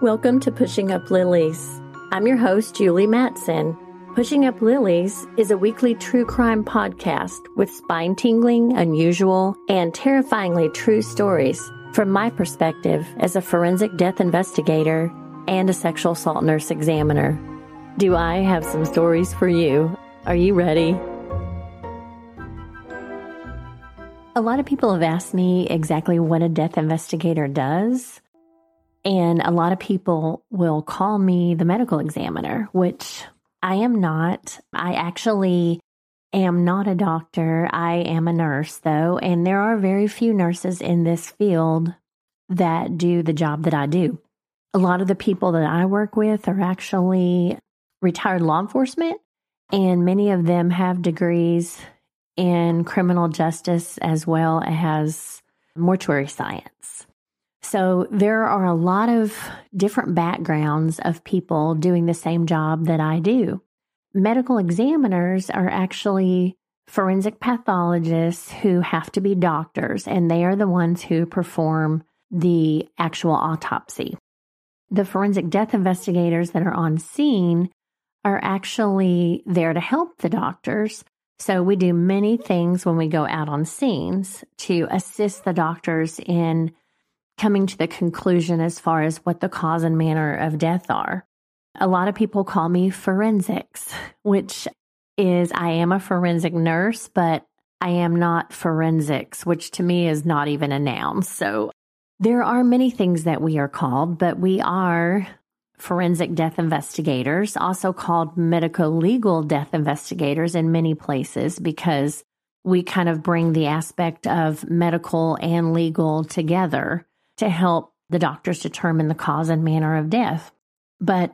Welcome to Pushing Up Lilies. I'm your host, Julie Matson. Pushing Up Lilies is a weekly true crime podcast with spine tingling, unusual, and terrifyingly true stories from my perspective as a forensic death investigator and a sexual assault nurse examiner. Do I have some stories for you? Are you ready? A lot of people have asked me exactly what a death investigator does. And a lot of people will call me the medical examiner, which I am not. I actually am not a doctor. I am a nurse, though. And there are very few nurses in this field that do the job that I do. A lot of the people that I work with are actually retired law enforcement, and many of them have degrees in criminal justice as well as mortuary science. So there are a lot of different backgrounds of people doing the same job that I do. Medical examiners are actually forensic pathologists who have to be doctors, and they are the ones who perform the actual autopsy. The forensic death investigators that are on scene are actually there to help the doctors so we do many things when we go out on scenes to assist the doctors in coming to the conclusion as far as what the cause and manner of death are. A lot of people call me forensics, which is I am a forensic nurse, but I am not forensics, which to me is not even a noun. So there are many things that we are called, but we are forensic death investigators, also called medico legal death investigators in many places because we kind of bring the aspect of medical and legal together to help the doctors determine the cause and manner of death. But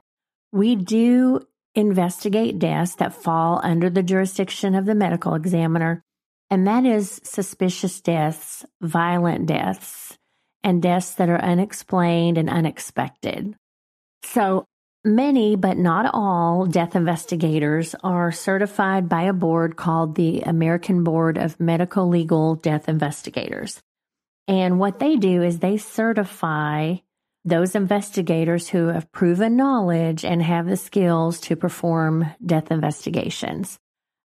we do investigate deaths that fall under the jurisdiction of the medical examiner, and that is suspicious deaths, violent deaths, and deaths that are unexplained and unexpected. So many, but not all, death investigators are certified by a board called the American Board of Medical Legal Death Investigators. And what they do is they certify those investigators who have proven knowledge and have the skills to perform death investigations.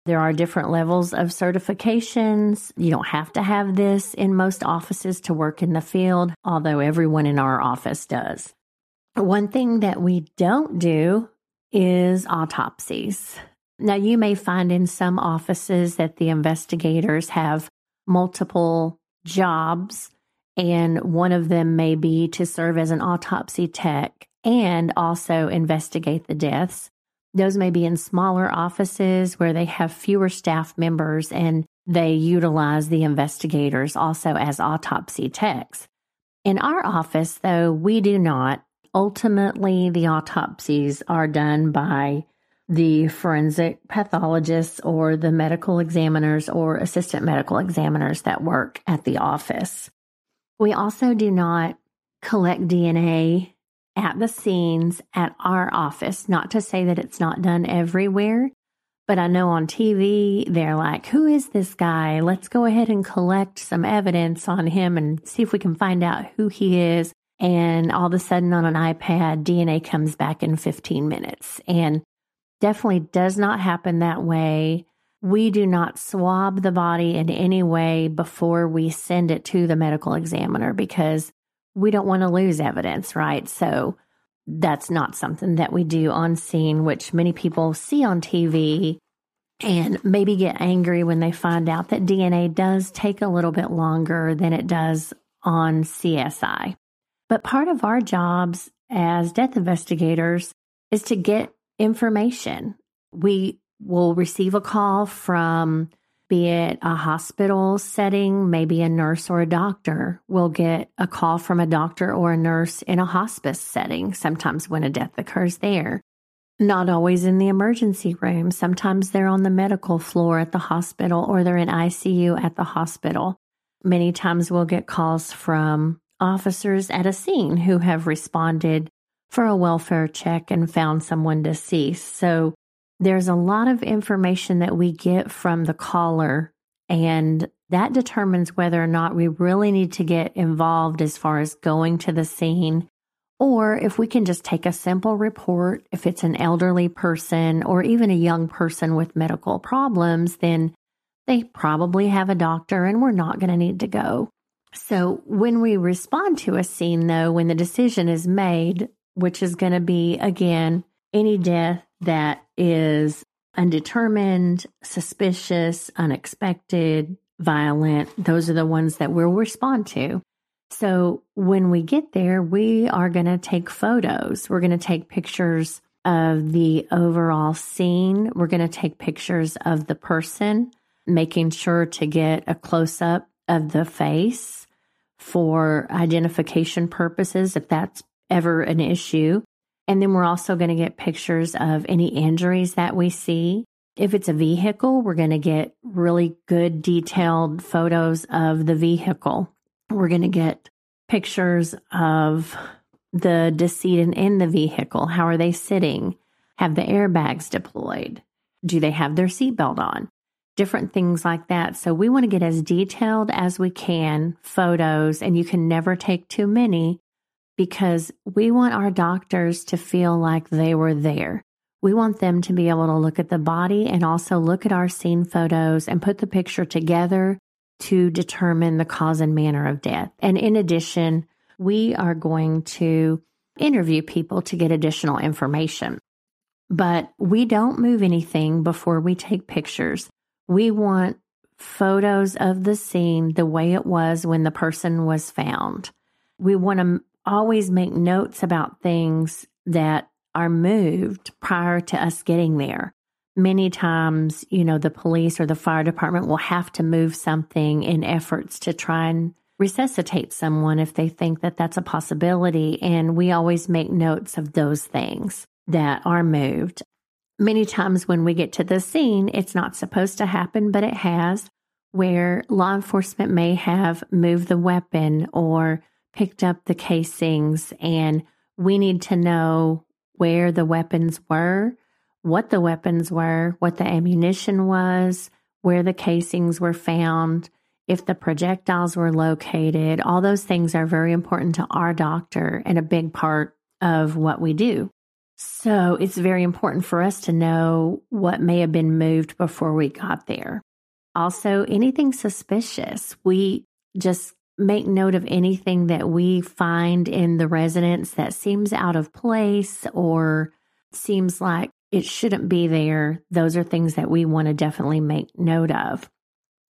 There are different levels of certifications. You don't have to have this in most offices to work in the field, although everyone in our office does. One thing that we don't do is autopsies. Now, you may find in some offices that the investigators have multiple jobs, and one of them may be to serve as an autopsy tech and also investigate the deaths. Those may be in smaller offices where they have fewer staff members and they utilize the investigators also as autopsy techs. In our office, though, we do not ultimately the autopsies are done by the forensic pathologists or the medical examiners or assistant medical examiners that work at the office. We also do not collect DNA at the scenes at our office. Not to say that it's not done everywhere, but I know on TV, they're like, who is this guy? Let's go ahead and collect some evidence on him and see if we can find out who he is and all of a sudden on an iPad, DNA comes back in 15 minutes. And definitely does not happen that way. We do not swab the body in any way before we send it to the medical examiner because we don't want to lose evidence, right? So that's not something that we do on scene, which many people see on TV and maybe get angry when they find out that DNA does take a little bit longer than it does on CSI. But part of our jobs as death investigators is to get information. We will receive a call from, be it a hospital setting, maybe a nurse or a doctor. We'll get a call from a doctor or a nurse in a hospice setting, sometimes when a death occurs there. Not always in the emergency room. Sometimes they're on the medical floor at the hospital or they're in ICU at the hospital. Many times we'll get calls from officers at a scene who have responded for a welfare check and found someone deceased. So there's a lot of information that we get from the caller, and that determines whether or not we really need to get involved as far as going to the scene Or if we can just take a simple report, if it's an elderly person or even a young person with medical problems, then they probably have a doctor and we're not going to need to go. So when we respond to a scene, though, when the decision is made, which is going to be again, any death that is undetermined, suspicious, unexpected, violent, those are the ones that we'll respond to. So when we get there, we are going to take photos. We're going to take pictures of the overall scene. We're going to take pictures of the person, making sure to get a close up of the face for identification purposes, if that's ever an issue. And then we're also going to get pictures of any injuries that we see. If it's a vehicle, we're going to get really good detailed photos of the vehicle. We're going to get pictures of the decedent in the vehicle. How are they sitting? Have the airbags deployed? Do they have their seatbelt on? Different things like that. So we want to get as detailed as we can photos, and you can never take too many because we want our doctors to feel like they were there. We want them to be able to look at the body and also look at our scene photos and put the picture together to determine the cause and manner of death. And in addition, we are going to interview people to get additional information. But we don't move anything before we take pictures. We want photos of the scene the way it was when the person was found. We want to always make notes about things that are moved prior to us getting there. Many times, you know, the police or the fire department will have to move something in efforts to try and resuscitate someone if they think that that's a possibility. And we always make notes of those things that are moved. Many times when we get to the scene, it's not supposed to happen, but it has, where law enforcement may have moved the weapon or picked up the casings, and we need to know where the weapons were, what the weapons were, what the ammunition was, where the casings were found, if the projectiles were located. All those things are very important to our doctor and a big part of what we do. So it's very important for us to know what may have been moved before we got there. Also, anything suspicious, we just make note of anything that we find in the residence that seems out of place or seems like it shouldn't be there. Those are things that we want to definitely make note of.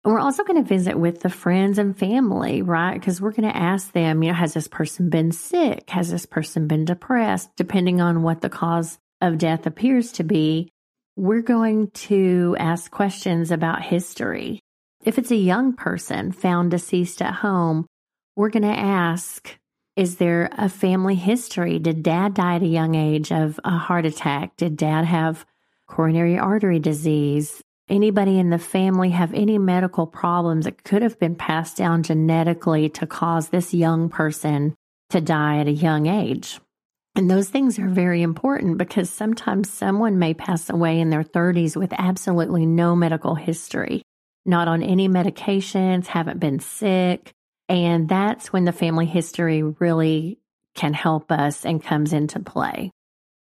And we're also going to visit with the friends and family, right? Because we're going to ask them, you know, has this person been sick? Has this person been depressed? Depending on what the cause of death appears to be, we're going to ask questions about history. If it's a young person found deceased at home, we're going to ask Is there a family history? Did dad die at a young age of a heart attack? Did dad have coronary artery disease? Anybody in the family have any medical problems that could have been passed down genetically to cause this young person to die at a young age? And those things are very important because sometimes someone may pass away in their 30s with absolutely no medical history not on any medications, haven't been sick. And that's when the family history really can help us and comes into play.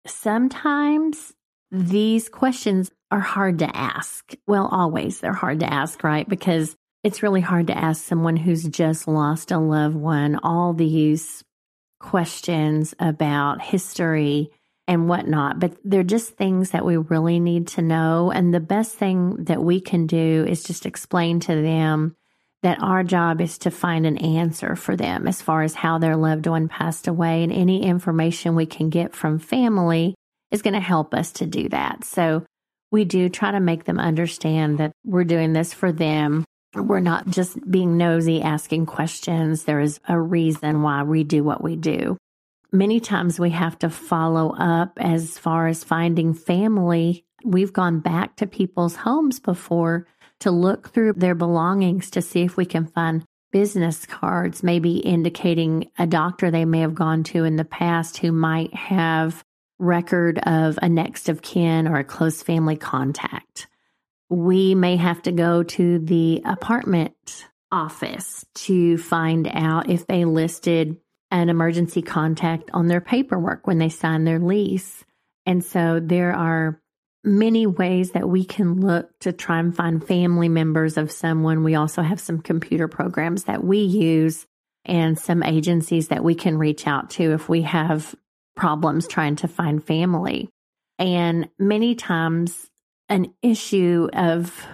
Sometimes these questions are hard to ask. Well, always they're hard to ask, right? Because it's really hard to ask someone who's just lost a loved one all these questions about history and whatnot. But they're just things that we really need to know. And the best thing that we can do is just explain to them that our job is to find an answer for them as far as how their loved one passed away. And any information we can get from family is going to help us to do that. So we do try to make them understand that we're doing this for them. We're not just being nosy, asking questions. There is a reason why we do what we do many times we have to follow up as far as finding family. We've gone back to people's homes before to look through their belongings to see if we can find business cards, maybe indicating a doctor they may have gone to in the past who might have record of a next of kin or a close family contact. We may have to go to the apartment office to find out if they listed an emergency contact on their paperwork when they sign their lease. And so there are many ways that we can look to try and find family members of someone. We also have some computer programs that we use and some agencies that we can reach out to if we have problems trying to find family. And many times, an issue of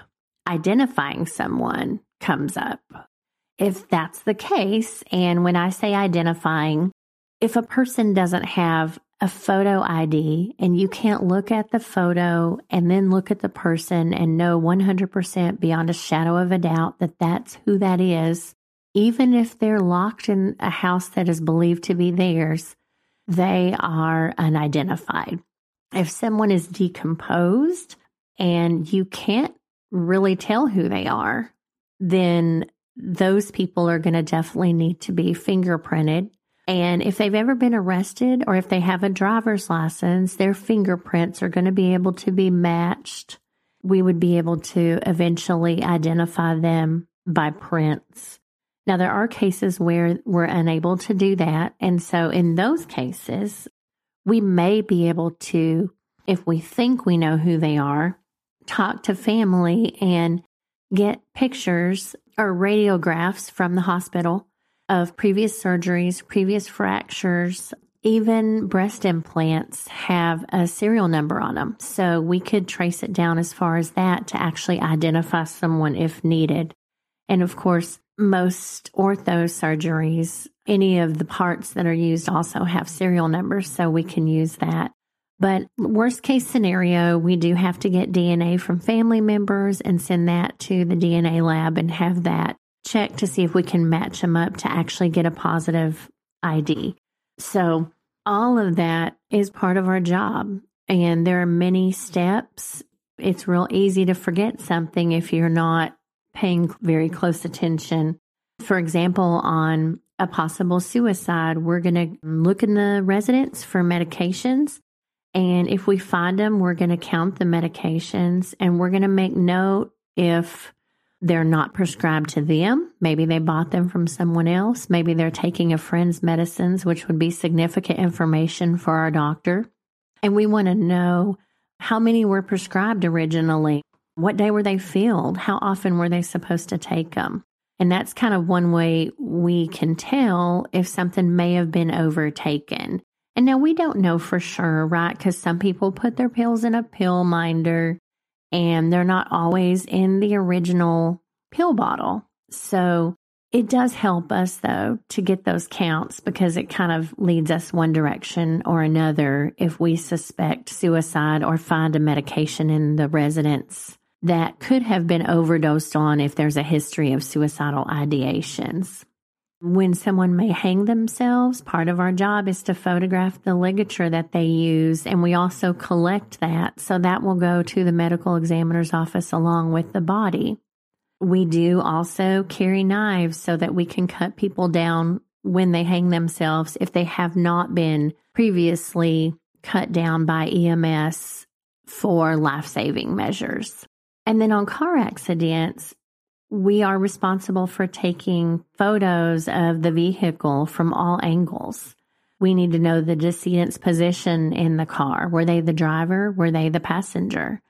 identifying someone comes up. If that's the case, and when I say identifying, if a person doesn't have a photo ID and you can't look at the photo and then look at the person and know 100% beyond a shadow of a doubt that that's who that is, even if they're locked in a house that is believed to be theirs, they are unidentified. If someone is decomposed and you can't really tell who they are, then those people are going to definitely need to be fingerprinted. And if they've ever been arrested or if they have a driver's license, their fingerprints are going to be able to be matched. We would be able to eventually identify them by prints. Now, there are cases where we're unable to do that. And so, in those cases, we may be able to, if we think we know who they are, talk to family and get pictures or radiographs from the hospital of previous surgeries, previous fractures, even breast implants have a serial number on them. So we could trace it down as far as that to actually identify someone if needed. And of course, most ortho surgeries, any of the parts that are used also have serial numbers, so we can use that. But worst case scenario, we do have to get DNA from family members and send that to the DNA lab and have that checked to see if we can match them up to actually get a positive ID. So, all of that is part of our job. And there are many steps. It's real easy to forget something if you're not paying very close attention. For example, on a possible suicide, we're going to look in the residence for medications and if we find them, we're going to count the medications and we're going to make note if they're not prescribed to them. Maybe they bought them from someone else. Maybe they're taking a friend's medicines, which would be significant information for our doctor. And we want to know how many were prescribed originally. What day were they filled? How often were they supposed to take them? And that's kind of one way we can tell if something may have been overtaken. And now we don't know for sure, right? Because some people put their pills in a pill minder and they're not always in the original pill bottle. So it does help us, though, to get those counts because it kind of leads us one direction or another if we suspect suicide or find a medication in the residence that could have been overdosed on if there's a history of suicidal ideations. When someone may hang themselves, part of our job is to photograph the ligature that they use, and we also collect that. So that will go to the medical examiner's office along with the body. We do also carry knives so that we can cut people down when they hang themselves if they have not been previously cut down by EMS for life saving measures. And then on car accidents, we are responsible for taking photos of the vehicle from all angles. We need to know the decedent's position in the car. Were they the driver? Were they the passenger?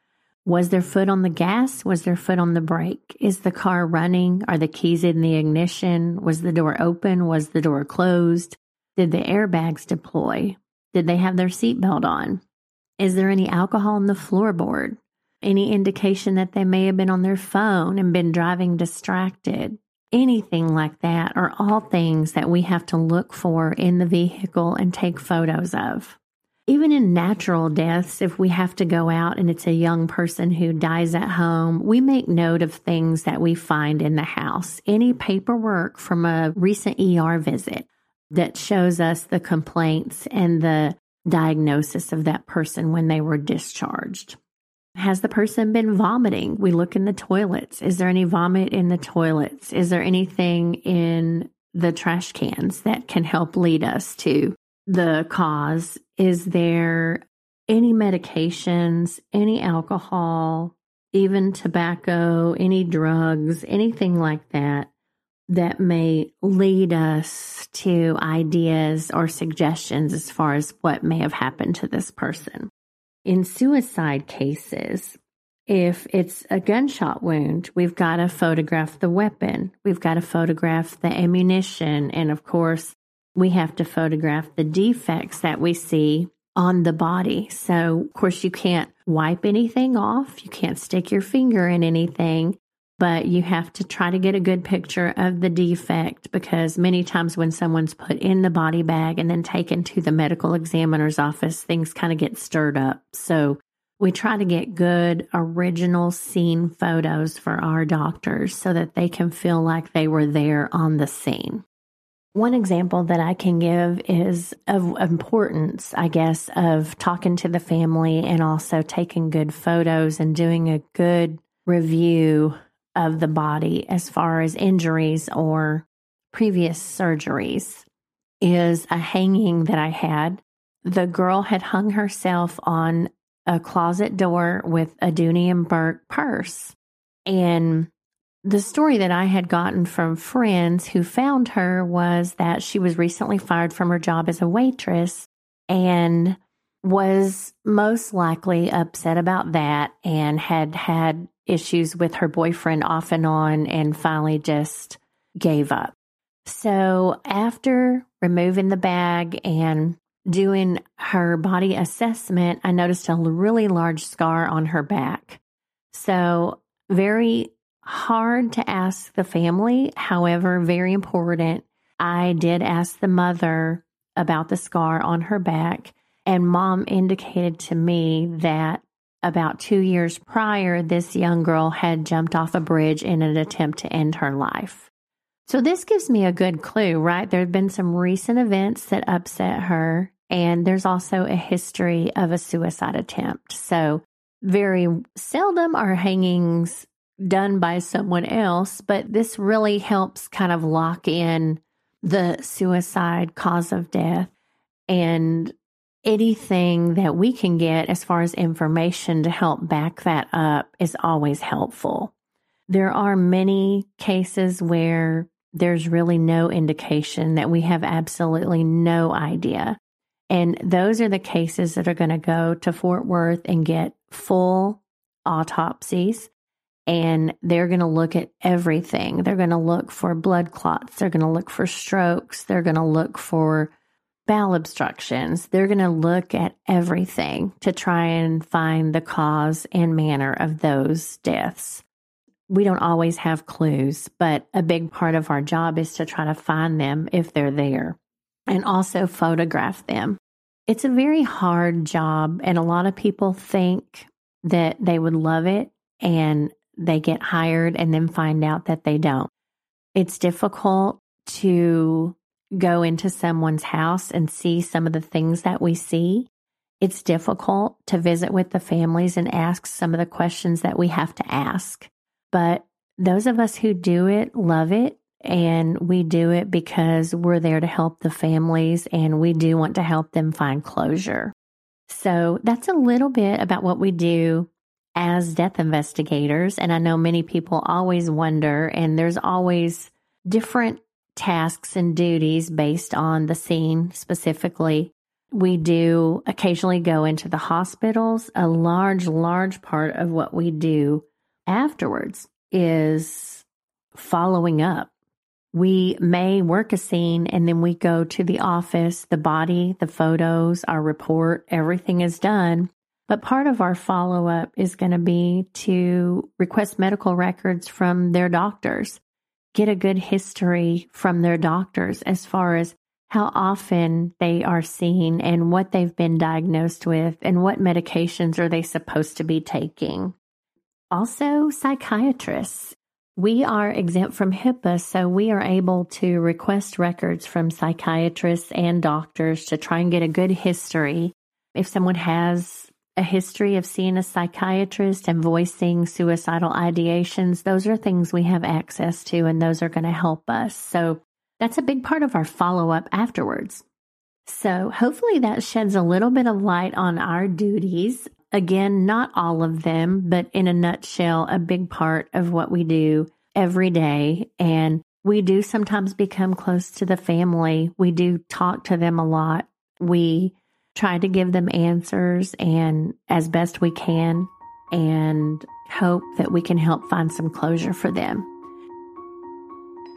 Was their foot on the gas? Was their foot on the brake? Is the car running? Are the keys in the ignition? Was the door open? Was the door closed? Did the airbags deploy? Did they have their seatbelt on? Is there any alcohol in the floorboard? Any indication that they may have been on their phone and been driving distracted. Anything like that are all things that we have to look for in the vehicle and take photos of. Even in natural deaths, if we have to go out and it's a young person who dies at home, we make note of things that we find in the house. Any paperwork from a recent ER visit that shows us the complaints and the diagnosis of that person when they were discharged. Has the person been vomiting? We look in the toilets. Is there any vomit in the toilets? Is there anything in the trash cans that can help lead us to the cause? Is there any medications, any alcohol, even tobacco, any drugs, anything like that? that may lead us to ideas or suggestions as far as what may have happened to this person. In suicide cases, if it's a gunshot wound, we've got to photograph the weapon. We've got to photograph the ammunition. And of course, we have to photograph the defects that we see on the body. So, of course, you can't wipe anything off. You can't stick your finger in anything, but you have to try to get a good picture of the defect because many times when someone's put in the body bag and then taken to the medical examiner's office, things kind of get stirred up. So, we try to get good original scene photos for our doctors so that they can feel like they were there on the scene. One example that I can give is of importance, I guess, of talking to the family and also taking good photos and doing a good review of the body as far as injuries or previous surgeries is a hanging that I had. The girl had hung herself on a closet door with a Dooney and Bourke purse. And the story that I had gotten from friends who found her was that she was recently fired from her job as a waitress and was most likely upset about that and had had issues with her boyfriend off and on and finally just gave up. So, after removing the bag and doing her body assessment, I noticed a really large scar on her back. So, very hard to ask the family. However, very important. I did ask the mother about the scar on her back, and mom indicated to me that about two years prior, this young girl had jumped off a bridge in an attempt to end her life. So, this gives me a good clue, right? There have been some recent events that upset her, and there's also a history of a suicide attempt. So, very seldom are hangings done by someone else, but this really helps kind of lock in the suicide cause of death and anything that we can get as far as information to help back that up is always helpful. There are many cases where there's really no indication that we have absolutely no idea. And those are the cases that are going to go to Fort Worth and get full autopsies and they're going to look at everything. They're going to look for blood clots. They're going to look for strokes. They're going to look for bowel obstructions. They're going to look at everything to try and find the cause and manner of those deaths. We don't always have clues, but a big part of our job is to try to find them if they're there and also photograph them. It's a very hard job, and a lot of people think that they would love it and they get hired and then find out that they don't. It's difficult to go into someone's house and see some of the things that we see. It's difficult to visit with the families and ask some of the questions that we have to ask. But those of us who do it love it. And we do it because we're there to help the families and we do want to help them find closure. So that's a little bit about what we do as death investigators. And I know many people always wonder, and there's always different tasks and duties based on the scene specifically. We do occasionally go into the hospitals. A large, large part of what we do afterwards is following up. We may work a scene and then we go to the office, the body, the photos, our report, everything is done. But part of our follow up is going to be to request medical records from their doctors, get a good history from their doctors as far as how often they are seen and what they've been diagnosed with and what medications are they supposed to be taking. Also, psychiatrists. We are exempt from HIPAA, so we are able to request records from psychiatrists and doctors to try and get a good history. If someone has a history of seeing a psychiatrist and voicing suicidal ideations, those are things we have access to, and those are going to help us. So that's a big part of our follow up afterwards. So hopefully that sheds a little bit of light on our duties. Again, not all of them, but in a nutshell, a big part of what we do every day. And we do sometimes become close to the family. We do talk to them a lot. We try to give them answers and as best we can and hope that we can help find some closure for them.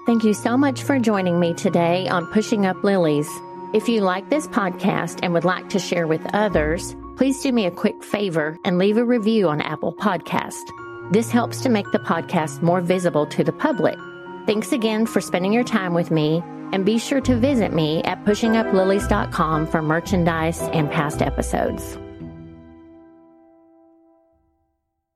Thank you so much for joining me today on Pushing Up Lilies. If you like this podcast and would like to share with others, please do me a quick favor and leave a review on Apple Podcast. This helps to make the podcast more visible to the public. Thanks again for spending your time with me, and be sure to visit me at pushinguplilies.com for merchandise and past episodes.